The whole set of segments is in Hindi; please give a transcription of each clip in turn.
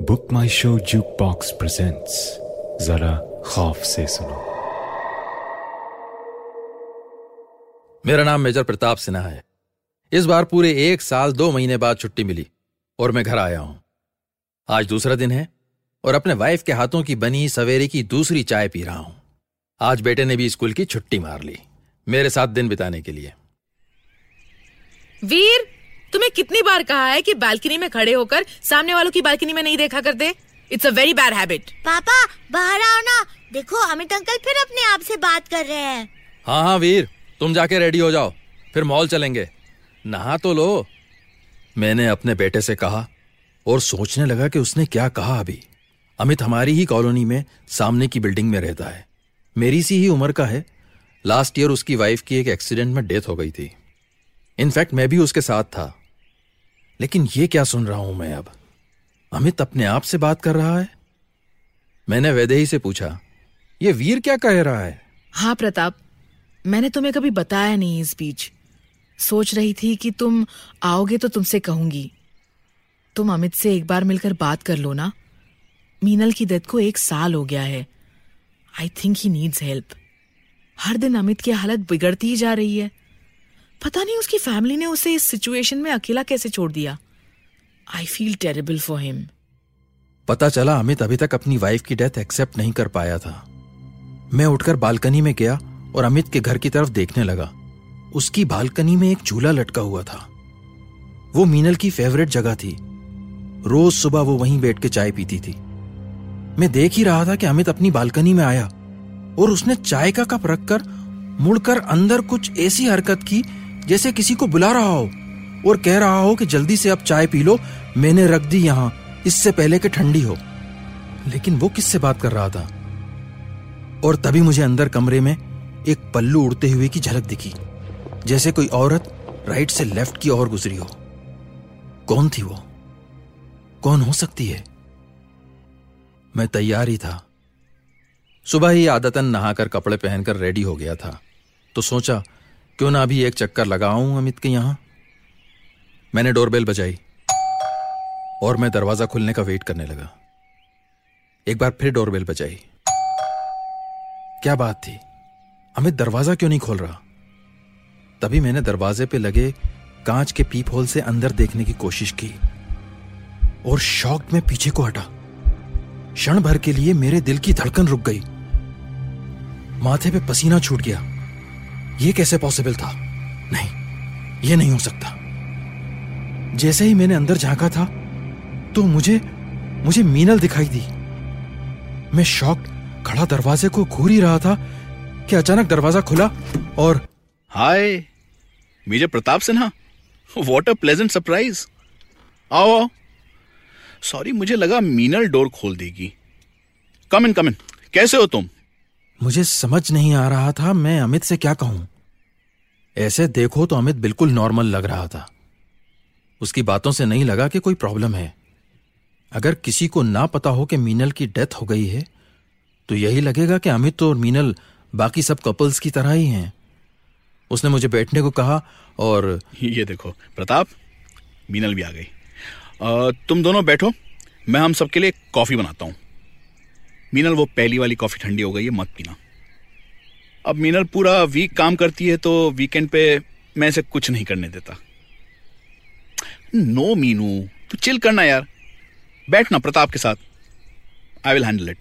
Book my show juke box presents जरा खौफ से सुनो मेरा नाम मेजर प्रताप सिन्हा है। इस बार पूरे एक साल दो महीने बाद छुट्टी मिली और मैं घर आया हूँ। आज दूसरा दिन है और अपने वाइफ के हाथों की बनी सवेरे की दूसरी चाय पी रहा हूँ। आज बेटे ने भी स्कूल की छुट्टी मार ली मेरे साथ दिन बिताने के लिए। वीर तुम्हें कितनी बार कहा है कि बालकनी में खड़े होकर सामने वालों की बालकनी में नहीं देखा करते? It's a very bad habit पापा बाहर आओ ना। देखो अमित अंकल फिर अपने आप से बात कर रहे हैं। हाँ हाँ वीर तुम जाके रेडी हो जाओ। फिर मॉल चलेंगे। नहा तो लो। मैंने अपने बेटे से कहा और सोचने लगा कि उसने क्या कहा अभी। अमित हमारी ही कॉलोनी में सामने की बिल्डिंग में रहता है। मेरी सी ही उम्र का है। लास्ट ईयर उसकी वाइफ की एक एक्सीडेंट में डेथ हो गई थी। इनफैक्ट मैं भी उसके साथ था। लेकिन ये क्या सुन रहा हूँ मैं अब? अमित अपने आप से बात कर रहा है? मैंने वैदेही से पूछा, ये वीर क्या कह रहा है? हाँ प्रताप, मैंने तुम्हें कभी बताया नहीं इस बीच। सोच रही थी कि तुम आओगे तो तुमसे कहूँगी। तुम अमित से एक बार मिलकर बात कर लो ना। मीनल की डेथ को एक साल हो गया है। I think he needs help हर दिन अमित की हालत बिगड़ती ही जा रही है। पता नहीं उसकी फैमिली ने उसे इस सिचुएशन में अकेला कैसे छोड़ दिया? I feel terrible for him पता चला अमित अभी तक अपनी वाइफ की डेथ एक्सेप्ट नहीं कर पाया था। मैं उठकर बालकनी में गया और अमित के घर की तरफ़ देखने लगा। उसकी बालकनी में एक झूला लटका हुआ था। वो मीनल की फेवरेट जगह थी। रोज सुबह वो वहीं बैठ के चाय पीती थी। मैं देख ही रहा था कि अमित अपनी बालकनी में आया और उसने चाय का कप रखकर मुड़कर अंदर कुछ ऐसी हरकत की जैसे किसी को बुला रहा हो और कह रहा हो कि जल्दी से अब चाय पी लो, मैंने रख दी यहाँ, इससे पहले कि ठंडी हो। लेकिन वो किससे बात कर रहा था? और तभी मुझे अंदर कमरे में एक पल्लू उड़ते हुए की झलक दिखी, जैसे कोई औरत राइट से लेफ़्ट की ओर गुजरी हो। कौन थी वो? कौन हो सकती है? मैं तैयार ही था। सुबह ही आदतन नहाकर कपड़े पहनकर रेडी हो गया था तो सोचा क्यों ना अभी एक चक्कर लगाऊँ अमित के यहाँ? मैंने डोरबेल बजाई और मैं दरवाज़ा खुलने का वेट करने लगा। एक बार फिर डोरबेल बजाई। क्या बात थी? अमित दरवाज़ा क्यों नहीं खोल रहा? तभी मैंने दरवाजे पे लगे कांच के पीप होल से अंदर देखने की कोशिश की और शॉक में पीछे को हटा। क्षण भर के लिए मेरे दिल की धड़कन रुक गई। माथे पे पसीना छूट गया। यह कैसे पॉसिबल था? नहीं यह नहीं हो सकता। जैसे ही मैंने अंदर झांका था तो मुझे मुझे मीनल दिखाई दी। मैं शॉक, खड़ा दरवाजे को घूर ही रहा था कि अचानक दरवाज़ा खुला और hi major Pratap Sinha what a pleasant surprise आओ आओ। सॉरी मुझे लगा मीनल डोर खोल देगी। कम इन कम इन कैसे हो तुम? मुझे समझ नहीं आ रहा था मैं अमित से क्या कहूँ। ऐसे देखो तो अमित बिल्कुल नॉर्मल लग रहा था। उसकी बातों से नहीं लगा कि कोई प्रॉब्लम है। अगर किसी को ना पता हो कि मीनल की डेथ हो गई है तो यही लगेगा कि अमित और मीनल बाकी सब कपल्स की तरह ही हैं। उसने मुझे बैठने को कहा और ये देखो, प्रताप, मीनल भी आ गई। तुम दोनों बैठो, मैं हम सबके लिए कॉफ़ी बनाता हूँ। मीनल, वो पहली वाली कॉफ़ी ठंडी हो गई है, मत पीना। अब मीनल पूरा वीक काम करती है तो वीकेंड पे मैं इसे कुछ नहीं करने देता। नो मीनू, तू चिल करना यार। बैठना प्रताप के साथ। आई विल हैंडल इट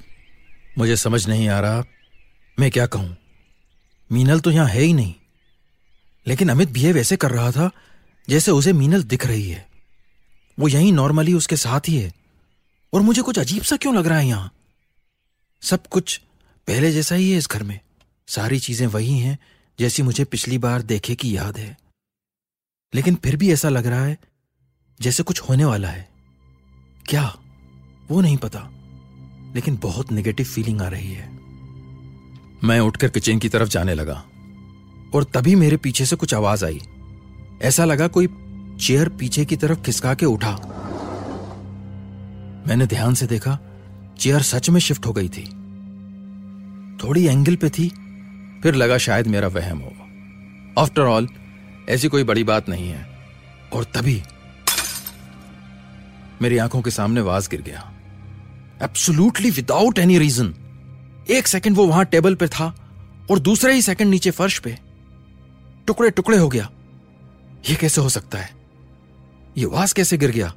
मुझे समझ नहीं आ रहा, मैं क्या कहूँ? मीनल तो यहाँ है ही नहीं। लेकिन अमित बिहेव ऐसे कर रहा था, जैसे उसे मीनल दिख रही है। वो यहीं नॉर्मली उसके साथ ही है। और मुझे कुछ अजीब सा क्यों लग रहा है यहाँ? सब कुछ पहले जैसा ही है इस घर में। सारी चीज़ें वही हैं जैसी मुझे पिछली बार देखे की याद है। लेकिन फिर भी ऐसा लग रहा है जैसे कुछ होने वाला है। क्या? वो नहीं पता। लेकिन बहुत नेगेटिव फीलिंग आ रही है। मैं उठकर किचन की तरफ़ जाने लगा। और तभी मेरे पीछे से कुछ आवाज़ आई। ऐसा लगा कोई चेयर पीछे की तरफ़ खिसका के उठा। मैंने ध्यान से देखा चेयर सच में शिफ्ट हो गई थी। थोड़ी एंगल पे थी, फिर लगा शायद मेरा वहम हो। आफ्टर ऑल ऐसी कोई बड़ी बात नहीं है। और तभी मेरी आँखों के सामने वाज गिर गया। एब्सोल्युटली विदाउट एनी रीजन एक सेकंड वो वहाँ टेबल पे था और दूसरे ही सेकंड नीचे फर्श पे। टुकड़े टुकड़े हो गया। ये कैसे हो सकता है? ये वास कैसे गिर गया?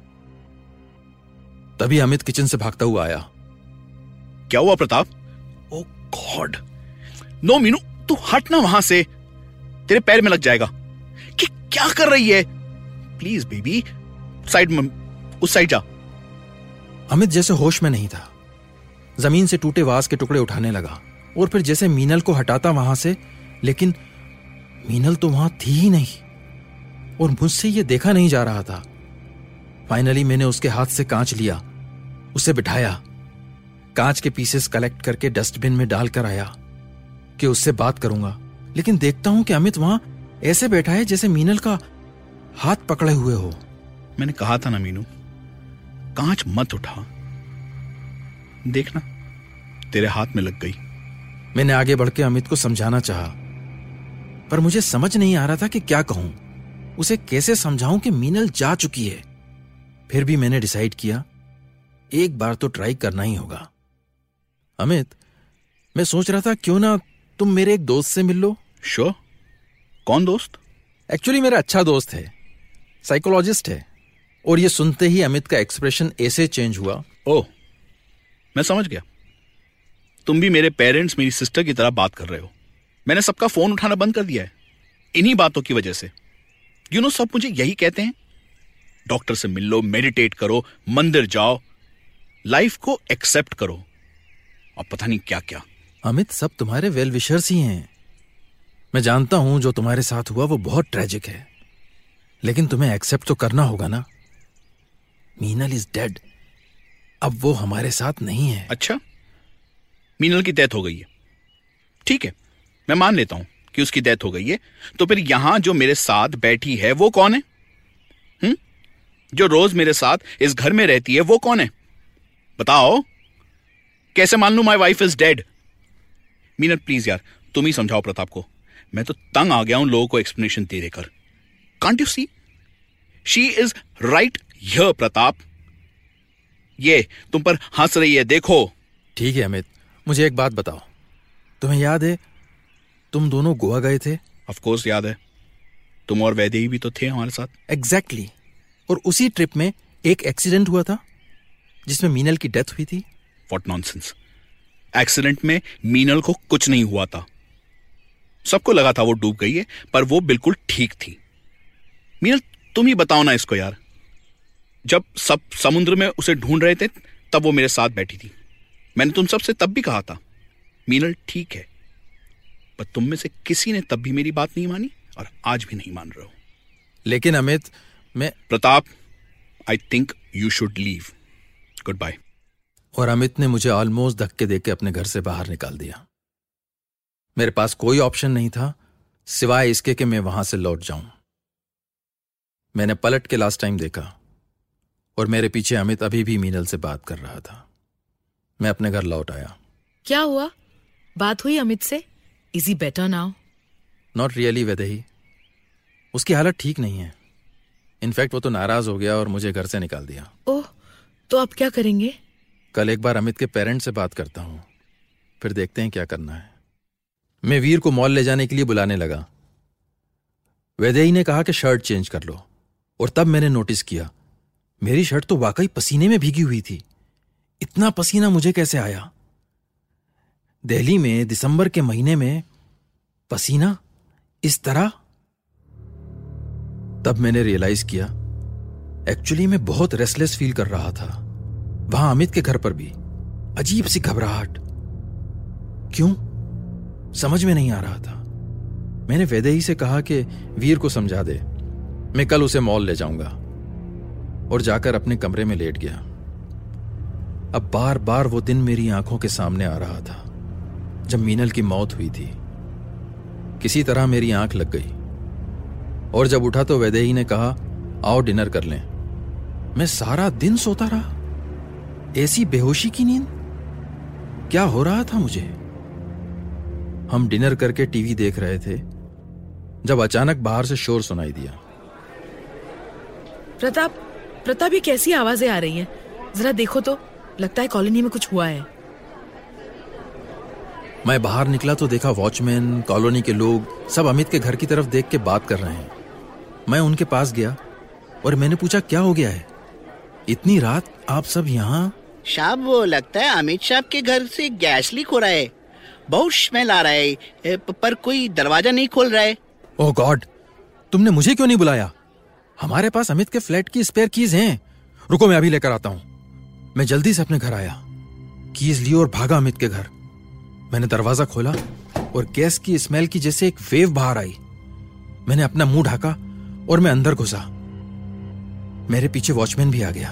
तभी अमित किचन से भागता हुआ आया। क्या हुआ प्रताप? गॉड। नो, मीनू, तू हट ना वहाँ से। तेरे पैर में लग जाएगा। कि क्या कर रही है? प्लीज़ बेबी साइड में, उस साइड जा। अमित जैसे होश में नहीं था। ज़मीन से टूटे वास के टुकड़े उठाने लगा और फिर जैसे मीनल को हटाता वहाँ से, लेकिन मीनल तो वहाँ थी ही नहीं और मुझसे यह देखा नहीं जा रहा था। फाइनली मैंने उसके हाथ से कांच लिया, उसे बिठाया। कांच के पीसेस कलेक्ट करके डस्टबिन में डालकर आया कि उससे बात करूँगा। लेकिन देखता हूँ कि अमित वहाँ ऐसे बैठा है जैसे मीनल का हाथ पकड़े हुए हो। मैंने कहा था ना मीनू कांच मत उठा। देखना तेरे हाथ में लग गई। मैंने आगे बढ़ के अमित को समझाना चाहा पर मुझे समझ नहीं आ रहा था कि क्या कहूँ। उसे कैसे समझाऊं कि मीनल जा चुकी है? फिर भी मैंने डिसाइड किया एक बार तो ट्राई करना ही होगा। अमित मैं सोच रहा था क्यों ना तुम मेरे एक दोस्त से मिल लो। श्योर कौन दोस्त? एक्चुअली मेरा अच्छा दोस्त है। साइकोलॉजिस्ट है। और ये सुनते ही अमित का एक्सप्रेशन ऐसे चेंज हुआ। ओह मैं समझ गया। तुम भी मेरे पेरेंट्स मेरी सिस्टर की तरह बात कर रहे हो। मैंने सबका फ़ोन उठाना बंद कर दिया है। इन्हीं बातों की वजह से। यू नो सब मुझे यही कहते हैं। डॉक्टर से मिल लो मेडिटेट करो मंदिर जाओ। लाइफ को एक्सेप्ट करो। और पता नहीं क्या क्या अमित सब तुम्हारे वेल विशर्स ही हैं। मैं जानता हूँ जो तुम्हारे साथ हुआ वो बहुत ट्रेजिक है। लेकिन तुम्हें एक्सेप्ट तो करना होगा ना? मीनल इज़ डेड अब वो हमारे साथ नहीं है। अच्छा? मीनल की डेथ हो गई है। ठीक है मैं मान लेता हूँ कि उसकी डेथ हो गई है। तो फिर यहाँ जो मेरे साथ बैठी है वो कौन है? हुँ? जो रोज मेरे साथ इस घर में रहती है वो कौन है? बताओ। कैसे मान लू my wife is dead Meenal please यार तुम ही समझाओ प्रताप को मैं तो तंग आ गया हूँ लोगों को एक्सप्लेनेशन दे देकर। Can't you see she is right yeah Pratap. ये तुम पर हंस रही है देखो। ठीक है अमित मुझे एक बात बताओ। तुम्हें याद है तुम दोनों गोवा गए थे? ऑफ़ कोर्स याद है। तुम और वैदेही भी तो थे हमारे साथ। Exactly exactly. और उसी ट्रिप में एक एक्सीडेंट हुआ था जिसमें मीनल की डेथ हुई थी। वॉट नॉनसेंस एक्सीडेंट में मीनल को कुछ नहीं हुआ था। सबको लगा था वो डूब गई है पर वो बिल्कुल ठीक थी। मीनल तुम ही बताओ ना इसको यार। जब सब समुद्र में उसे ढूंढ रहे थे तब वो मेरे साथ बैठी थी। मैंने तुम सबसे तब भी कहा था मीनल ठीक है पर तुम में से किसी ने तब भी मेरी बात नहीं मानी और आज भी नहीं मान रहे हो। लेकिन अमित मैं Pratap I think you should leave goodbye और अमित ने मुझे ऑलमोस्ट धक्के देके अपने घर से बाहर निकाल दिया। मेरे पास कोई ऑप्शन नहीं था सिवाय इसके कि मैं वहाँ से लौट जाऊँ। मैंने पलट के लास्ट टाइम देखा और मेरे पीछे अमित अभी भी मीनल से बात कर रहा था। मैं अपने घर लौट आया। क्या हुआ? बात हुई अमित से? Is he better now not really Vaidehi उसकी हालत ठीक नहीं है। इनफैक्ट वो तो नाराज़ हो गया और मुझे घर से निकाल दिया। ओह तो अब क्या करेंगे? कल एक बार अमित के पेरेंट्स से बात करता हूँ। फिर देखते हैं क्या करना है। मैं वीर को मॉल ले जाने के लिए बुलाने लगा। वैदेही ने कहा कि शर्ट चेंज कर लो, और तब मैंने नोटिस किया, मेरी शर्ट तो वाकई पसीने में भीगी हुई थी। इतना पसीना मुझे कैसे आया? दिल्ली में दिसंबर के महीने में पसीना इस तरह? तब मैंने रियलाइज़ किया एक्चुअली मैं बहुत रेस्टलेस फील कर रहा था। वहाँ अमित के घर पर भी अजीब सी घबराहट। क्यों? समझ में नहीं आ रहा था। मैंने वैदेही से कहा कि वीर को समझा दे। मैं कल उसे मॉल ले जाऊँगा। और जाकर अपने कमरे में लेट गया। अब बार बार वो दिन मेरी आँखों के सामने आ रहा था, जब मीनल की मौत हुई थी। किसी तरह मेरी आँख लग गई। और जब उठा तो वैदेही ने कहा, आओ डिनर कर लें। मैं सारा दिन सोता रहा। ऐसी बेहोशी की नींद? क्या हो रहा था मुझे? हम डिनर करके टीवी देख रहे थे जब अचानक बाहर से शोर सुनाई दिया। प्रताप प्रताप ये कैसी आवाज़ें आ रही हैं? जरा देखो तो लगता है कॉलोनी में कुछ हुआ है। मैं बाहर निकला तो देखा वॉचमैन कॉलोनी के लोग सब अमित के घर की तरफ़ देख के बात कर रहे हैं। मैं उनके पास गया और मैंने पूछा क्या हो गया है? इतनी रात आप सब यहाँ साहब वो लगता है अमित साहब के घर से गैस लीक हो रहा है। बहुत स्मेल आ रहा है पर कोई दरवाज़ा नहीं खोल रहा है। ओह गॉड तुमने मुझे क्यों नहीं बुलाया? हमारे पास अमित के फ्लैट की स्पेयर कीज हैं। रुको, मैं अभी लेकर आता हूँ। मैं जल्दी से अपने घर आया। कीज ली और भागा अमित के घर। मैंने दरवाज़ा खोला और गैस की स्मेल की जैसे एक वेव बाहर आई। मैंने अपना मुँह ढाका और मैं अंदर घुसा। मेरे पीछे वॉचमैन भी आ गया।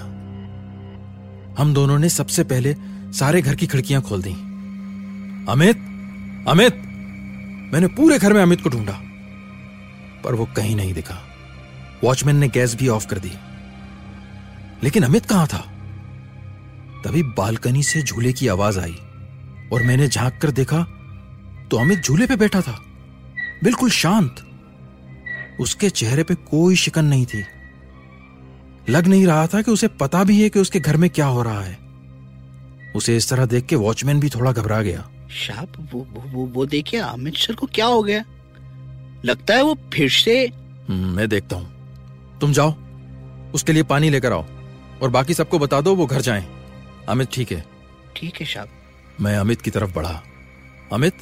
हम दोनों ने सबसे पहले सारे घर की खिड़कियाँ खोल दी। अमित अमित! मैंने पूरे घर में अमित को ढूंढा, पर वो कहीं नहीं दिखा। वॉचमैन ने गैस भी ऑफ़ कर दी। लेकिन अमित कहाँ था? तभी बालकनी से झूले की आवाज़ आई, और मैंने झाँक कर देखा तो अमित झूले पे बैठा था। बिल्कुल शांत। उसके चेहरे पे कोई शिकन नहीं थी। लग नहीं रहा था कि उसे पता भी है कि उसके घर में क्या हो रहा है। उसे इस तरह देख के वॉचमैन भी थोड़ा घबरा गया। साहब वो वो वो, वो देखिए अमित सर को क्या हो गया? लगता है वो फिर से हम्म, मैं देखता हूँ। तुम जाओ उसके लिए पानी लेकर आओ और बाकी सबको बता दो वो घर जाएँ। अमित ठीक है। ठीक है साहब मैं अमित की तरफ़ बढ़ा। अमित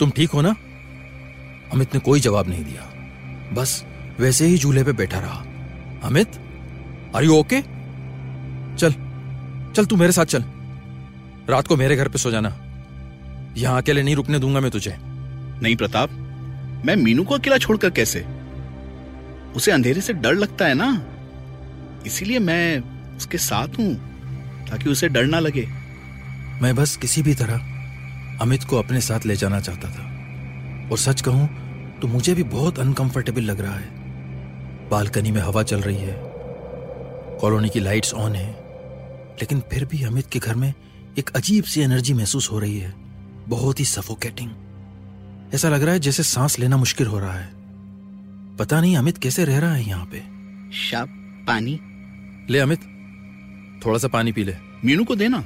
तुम ठीक हो ना? अमित ने कोई जवाब नहीं दिया। बस वैसे ही झूले पे बैठा रहा। अमित आर यू ओके चल चल तू मेरे साथ चल। रात को मेरे घर पे सो जाना। यहाँ अकेले नहीं रुकने दूँगा मैं तुझे। नहीं प्रताप मैं मीनू को अकेला छोड़कर कैसे? उसे अंधेरे से डर लगता है ना? इसीलिए मैं उसके साथ हूँ ताकि उसे डर ना लगे। मैं बस किसी भी तरह अमित को अपने साथ ले जाना चाहता था। और सच कहूँ तो मुझे भी बहुत अनकंफर्टेबल लग रहा है। बालकनी में हवा चल रही है। कॉलोनी की लाइट्स ऑन है लेकिन फिर भी अमित के घर में एक अजीब सी एनर्जी महसूस हो रही है। बहुत ही सफोकेटिंग ऐसा लग रहा है जैसे सांस लेना मुश्किल हो रहा है। पता नहीं अमित कैसे रह रहा है यहाँ पे। साहब पानी। ले अमित थोड़ा सा पानी पी ले। मीनू को देना।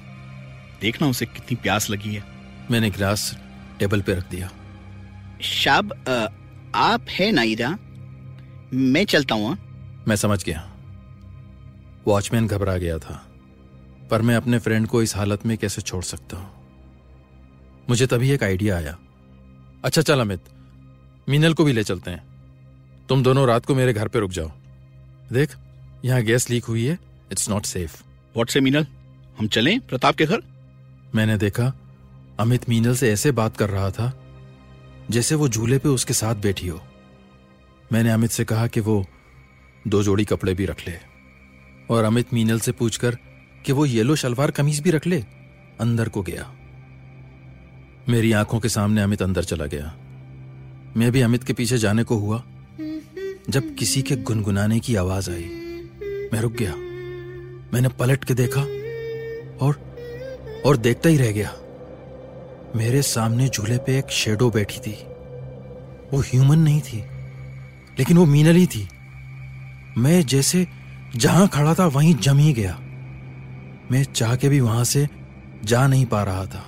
देखना उसे कितनी प्यास लगी है। मैंने गिलास टेबल पे रख दिया। अ, आप है नाइरा मैं चलता हूँ हाँ? मैं समझ गया। वॉचमैन घबरा गया था पर मैं अपने फ्रेंड को इस हालत में कैसे छोड़ सकता हूँ? मुझे तभी एक आइडिया आया। अच्छा चल अमित मीनल को भी ले चलते हैं। तुम दोनों रात को मेरे घर पे रुक जाओ। देख यहाँ गैस लीक हुई है इट्स नॉट सेफ़ व्हाट से मीनल? हम चलें प्रताप के घर? मैंने देखा अमित मीनल से ऐसे बात कर रहा था जैसे वो झूले पे उसके साथ बैठी हो। मैंने अमित से कहा कि वो दो जोड़ी कपड़े भी रख ले। और अमित मीनल से पूछकर कि वो येलो शलवार कमीज भी रख ले, अंदर को गया। मेरी आँखों के सामने अमित अंदर चला गया। मैं भी अमित के पीछे जाने को हुआ, जब किसी के गुनगुनाने की आवाज़ आई। मैं रुक गया। मैंने पलट के देखा और और देखता ही रह गया। मेरे सामने झूले पे एक शेडो बैठी थी। वो ह्यूमन नहीं थी, लेकिन वो मीनल ही थी। मैं जैसे जहाँ खड़ा था, वहीं जम ही गया। मैं चाह के भी वहाँ से जा नहीं पा रहा था।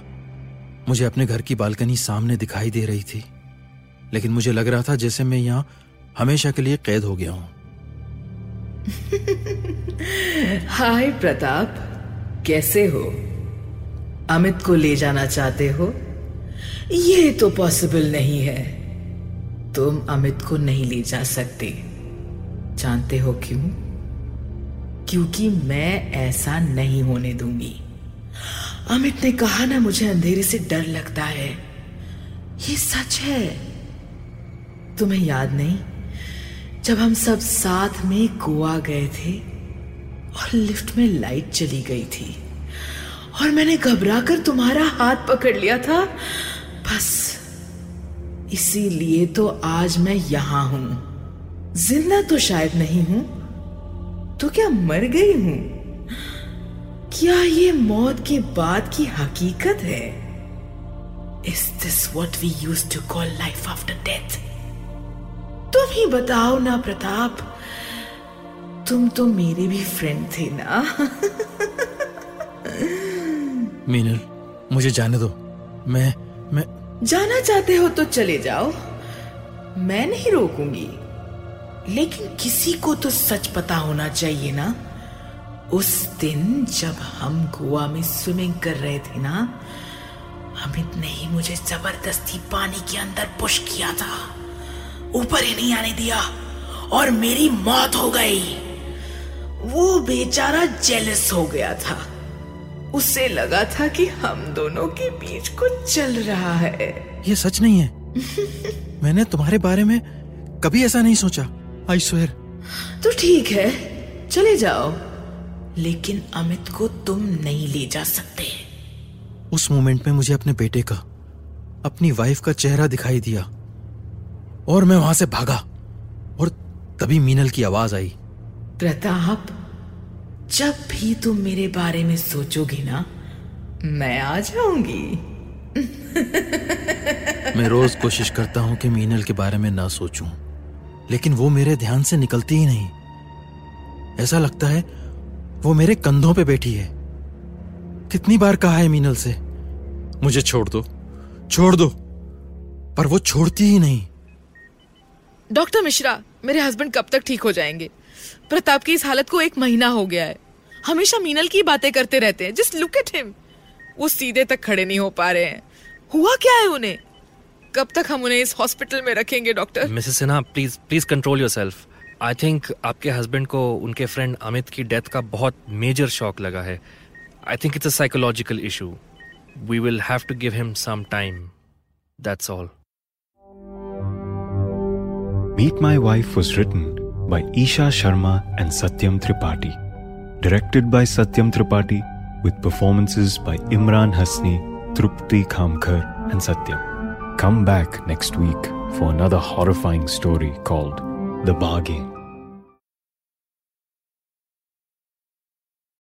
मुझे अपने घर की बालकनी सामने दिखाई दे रही थी, लेकिन मुझे लग रहा था जैसे मैं यहाँ हमेशा के लिए कैद हो गया हूँ। हाय प्रताप, कैसे हो? अमित को ले जाना चाहते हो? ये तो पॉसिबल नहीं है। तुम अमित को नहीं ले जा सकते। जानते हो क्यों? क्योंकि मैं ऐसा नहीं होने दूँगी। अमित ने कहा ना, मुझे अंधेरे से डर लगता है। ये सच है। तुम्हें याद नहीं? जब हम सब साथ में गोवा गए थे और लिफ्ट में लाइट चली गई थी और मैंने घबरा कर तुम्हारा हाथ पकड़ लिया था, बस इसीलिए तो आज मैं यहाँ हूँ। ज़िंदा तो शायद नहीं हूँ तो क्या मर गई हूँ? क्या ये मौत के बाद की हकीकत है? Is this what we use to call life after death तुम ही बताओ ना प्रताप। तुम तो मेरे भी फ्रेंड थे ना। मीनल मुझे जाने दो। मैं मैं जाना चाहते हो तो चले जाओ। मैं नहीं रोकूँगी। लेकिन किसी को तो सच पता होना चाहिए ना? उस दिन जब हम गोवा में स्विमिंग कर रहे थे ना अमित ने ही मुझे ज़बरदस्ती पानी के अंदर पुश किया था। ऊपर ही नहीं आने दिया और मेरी मौत हो गई। वो बेचारा जेलस हो गया था। उसे लगा था कि हम दोनों के बीच कुछ चल रहा है। ये सच नहीं है। मैंने तुम्हारे बारे में कभी ऐसा नहीं सोचा। आई स्वेर तो ठीक है चले जाओ। लेकिन अमित को तुम नहीं ले जा सकते। उस मोमेंट में मुझे अपने बेटे का अपनी वाइफ का चेहरा दिखाई दिया और मैं वहाँ से भागा और तभी मीनल की आवाज़ आई। प्रताप जब भी तुम मेरे बारे में सोचोगे ना मैं आ जाऊँगी। मैं रोज कोशिश करता हूँ कि मीनल के बारे में ना सोचूं। लेकिन वो मेरे ध्यान से निकलती ही नहीं। ऐसा लगता है वो मेरे कंधों पे बैठी है। कितनी बार कहा है मीनल से? मुझे छोड़ दो। छोड़ दो। पर वो छोड़ती ही नहीं। डॉक्टर मिश्रा मेरे हस्बैंड कब तक ठीक हो जाएँगे? प्रताप की इस हालत को एक महीना हो गया है। हमेशा मीनल की बातें करते रहते हैं। जस्ट लुक एट हिम वो सीधे तक खड़े नहीं हो पा रहे हैं। हुआ क्या है उन्हें? कब तक हम उन्हें इस हॉस्पिटल में रखेंगे doctor Mrs Sinha please please control your I think आपके हस्बैंड को उनके फ्रेंड अमित की डेथ का बहुत मेजर शॉक लगा है. I think it's a psychological issue we will have to give him some time that's all meet my wife was written by Isha Sharma and Satyam Tripathi directed by Satyam Tripathi with performances by Imran Hasnee Tripti Khamkar and Satyam Come back next week for another horrifying story called The Bargain.